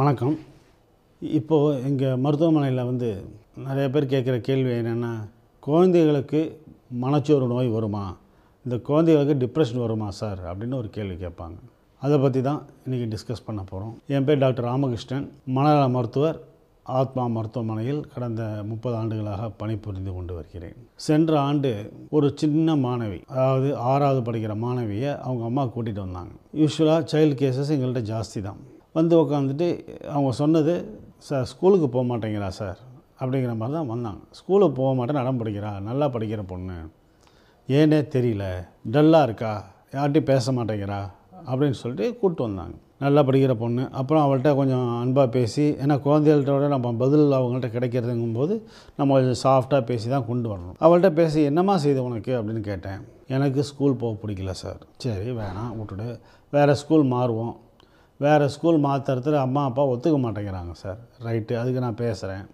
வணக்கம். இப்போது எங்கள் மருத்துவமனையில் வந்து நிறைய பேர் கேட்குற கேள்வி என்னென்னா குழந்தைகளுக்கு மனச்சோறு நோய் வருமா? இந்த குழந்தைகளுக்கு டிப்ரெஷன் வருமா சார் அப்படின்னு ஒரு கேள்வி கேட்பாங்க. அதை பற்றி தான் இன்றைக்கி டிஸ்கஸ் பண்ண போகிறோம் என் பேர் டாக்டர் ராமகிருஷ்ணன். மனநல மருத்துவர் ஆத்மா மருத்துவமனையில் கடந்த முப்பது ஆண்டுகளாக பணிபுரிந்து கொண்டு வருகிறேன். சென்ற ஆண்டு ஒரு சின்ன மாணவி அதாவது ஆறாவது படிக்கிற மாணவியை அவங்க அம்மா கூட்டிகிட்டு வந்தாங்க. யூஸ்வலாக சைல்டு கேசஸ் எங்கள்கிட்ட ஜாஸ்தி தான். வந்து உட்காந்துட்டு அவங்க சொன்னது சார் ஸ்கூலுக்கு போக மாட்டேங்கிறா சார். அப்படிங்கிற மாதிரி தான் வந்தாங்க. ஸ்கூலுக்கு போக மாட்டேன் நடம் படிக்கிறா நல்லா படிக்கிற பொண்ணு. ஏனே தெரியல டல்லாக இருக்கா யார்கிட்டையும் பேச மாட்டேங்கிறா அப்படின்னு சொல்லிட்டு கூப்பிட்டு வந்தாங்க. நல்லா படிக்கிற பொண்ணு. அப்புறம் அவள்கிட்ட கொஞ்சம் அன்பாக பேசி ஏன்னா குழந்தைகள்கிட்ட நம்ம பதில் அவங்கள்ட்ட கிடைக்கிறதுங்கும் போது நம்ம கொஞ்சம் சாஃப்டாக பேசி தான் கொண்டு வரணும். அவள்கிட்ட பேசி என்னம்மா செய்து உனக்கு? அப்படின்னு கேட்டேன். எனக்கு ஸ்கூல் போக பிடிக்கல சார். சரி வேணாம் விட்டுடு. வேறு ஸ்கூல் மாறுவோம். வேறு ஸ்கூல் மாற்றுறதுல அம்மா அப்பா ஒத்துக்க மாட்டேங்கிறாங்க சார். ரைட்டு அதுக்கு நான் பேசுகிறேன்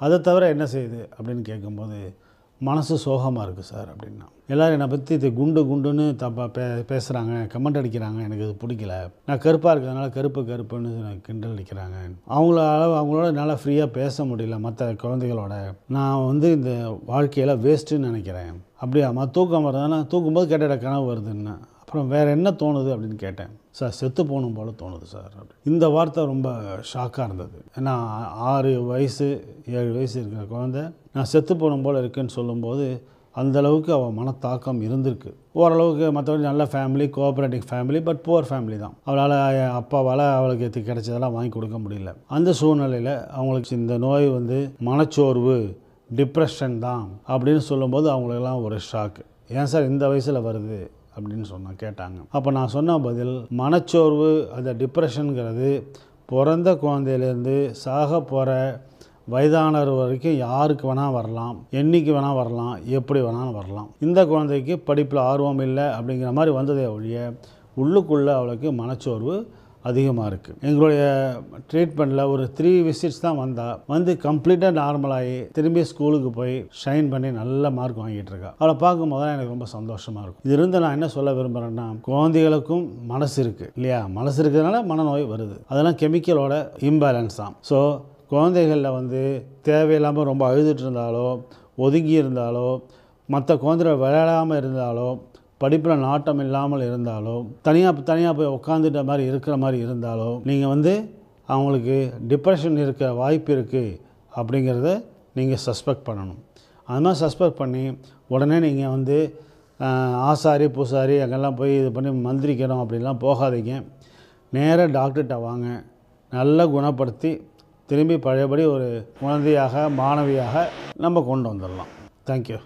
அதை தவிர என்ன செய்யுது அப்படின்னு கேட்கும்போது மனசு சோகமாக இருக்குது சார் அப்படின்னா. எல்லோரும் என்னை பற்றி இது குண்டு குண்டுன்னு தப்பாக பே பேசுகிறாங்க கமெண்ட் அடிக்கிறாங்க எனக்கு இது பிடிக்கல. நான் கருப்பாக இருக்கிறதுனால கருப்பு கருப்புன்னு எனக்கு கிண்டல் அடிக்கிறாங்க. அவங்களால அவங்களோட என்னால் ஃப்ரீயாக பேச முடியல மற்ற குழந்தைகளோட. நான் வந்து இந்த வாழ்க்கையில் வேஸ்ட்டுன்னு நினைக்கிறேன். அப்படியாம்மா தூக்கம் வருதுன்னா தூக்கும்போது கேட்ட கனவு வருதுன்னு. அப்புறம் வேறு என்ன தோணுது அப்படின்னு கேட்டேன். சார் செத்து போகணும் போல் தோணுது சார். இந்த வார்த்தை ரொம்ப ஷாக்காக இருந்தது. ஏன்னா ஆறு வயசு ஏழு வயசு இருக்கிற குழந்தை நான் செத்து போகணும் போல் இருக்குன்னு சொல்லும்போது அந்த அளவுக்கு அவள் மனத்தாக்கம் இருந்திருக்கு. ஓரளவுக்கு மற்றபடி நல்ல family cooperative family but poor family தான். அவளால் அப்பாவால் அவளுக்கு இது கிடைச்சதெல்லாம் வாங்கி கொடுக்க முடியல. அந்த சூழ்நிலையில் அவங்களுக்கு இந்த நோய் வந்து மனச்சோர்வு டிப்ரெஷன் தான் அப்படின்னு சொல்லும்போது அவங்களுக்கெல்லாம் ஒரு ஷாக்கு ஏன் சார் இந்த வயசில் வருது? அப்படின்னு சொன்ன கேட்டாங்க. அப்போ நான் சொன்ன பதில் மனச்சோர்வு அந்த டிப்ரெஷனுங்கிறது பிறந்த குழந்தையிலேருந்து சாக போகிற வயதானவர் வரைக்கும் யாருக்கு வேணால் வரலாம் என்றைக்கு வேணால் வரலாம் எப்படி வேணாலும் வரலாம். இந்த குழந்தைக்கு படிப்பில் ஆர்வம் இல்லை அப்படிங்கிற மாதிரி வந்ததே ஒழிய உள்ளுக்குள்ளே அவளுக்கு மனச்சோர்வு அதிகமாக இருக்குது எங்களுடைய ட்ரீட்மெண்ட்டில் ஒரு த்ரீ விசிட்ஸ் தான் வந்தால் வந்து கம்ப்ளீட்டாக நார்மலாகி திரும்பி ஸ்கூலுக்கு போய் ஷைன் பண்ணி நல்ல மார்க் வாங்கிட்டு இருக்கா. அவளை பார்க்கும்போது தான் எனக்கு ரொம்ப சந்தோஷமாக இருக்கும். இது இருந்து நான் என்ன சொல்ல விரும்புகிறேன்னா குழந்தைகளுக்கும் மனசு இருக்குது இல்லையா? மனசு இருக்கிறதுனால மனநோய் வருது. அதெல்லாம் கெமிக்கலோட இம்பேலன்ஸ் தான். ஸோ குழந்தைகளில் வந்து தேவையில்லாமல் ரொம்ப அழுதுட்டு இருந்தாலோ ஒதுங்கி இருந்தாலோ மற்ற குழந்தைகள் விளையாடாமல் இருந்தாலோ படிப்பில் நாட்டம் இல்லாமல் இருந்தாலோ தனியாக தனியாக போய் உட்காந்துட்ட மாதிரி இருக்கிற மாதிரி இருந்தாலோ நீங்கள் வந்து அவங்களுக்கு டிப்ரெஷன் இருக்கிற வாய்ப்பு இருக்குது அப்படிங்கிறத நீங்கள் சஸ்பெக்ட் பண்ணணும். அது மாதிரி சஸ்பெக்ட் பண்ணி உடனே நீங்கள் வந்து ஆசாரி பூசாரி அங்கெல்லாம் போய் இது பண்ணி மந்திரிக்கிறோம் அப்படிலாம் போகாதீங்க. நேராக டாக்டர்கிட்ட வாங்க. நல்லா குணப்படுத்தி திரும்பி பழையபடி ஒரு குழந்தையாக மாணவியாக நம்ம கொண்டு வந்துடலாம். தேங்க்யூ